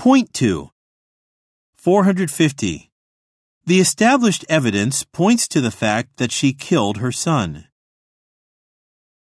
Point to. 450. The established evidence points to the fact that she killed her son.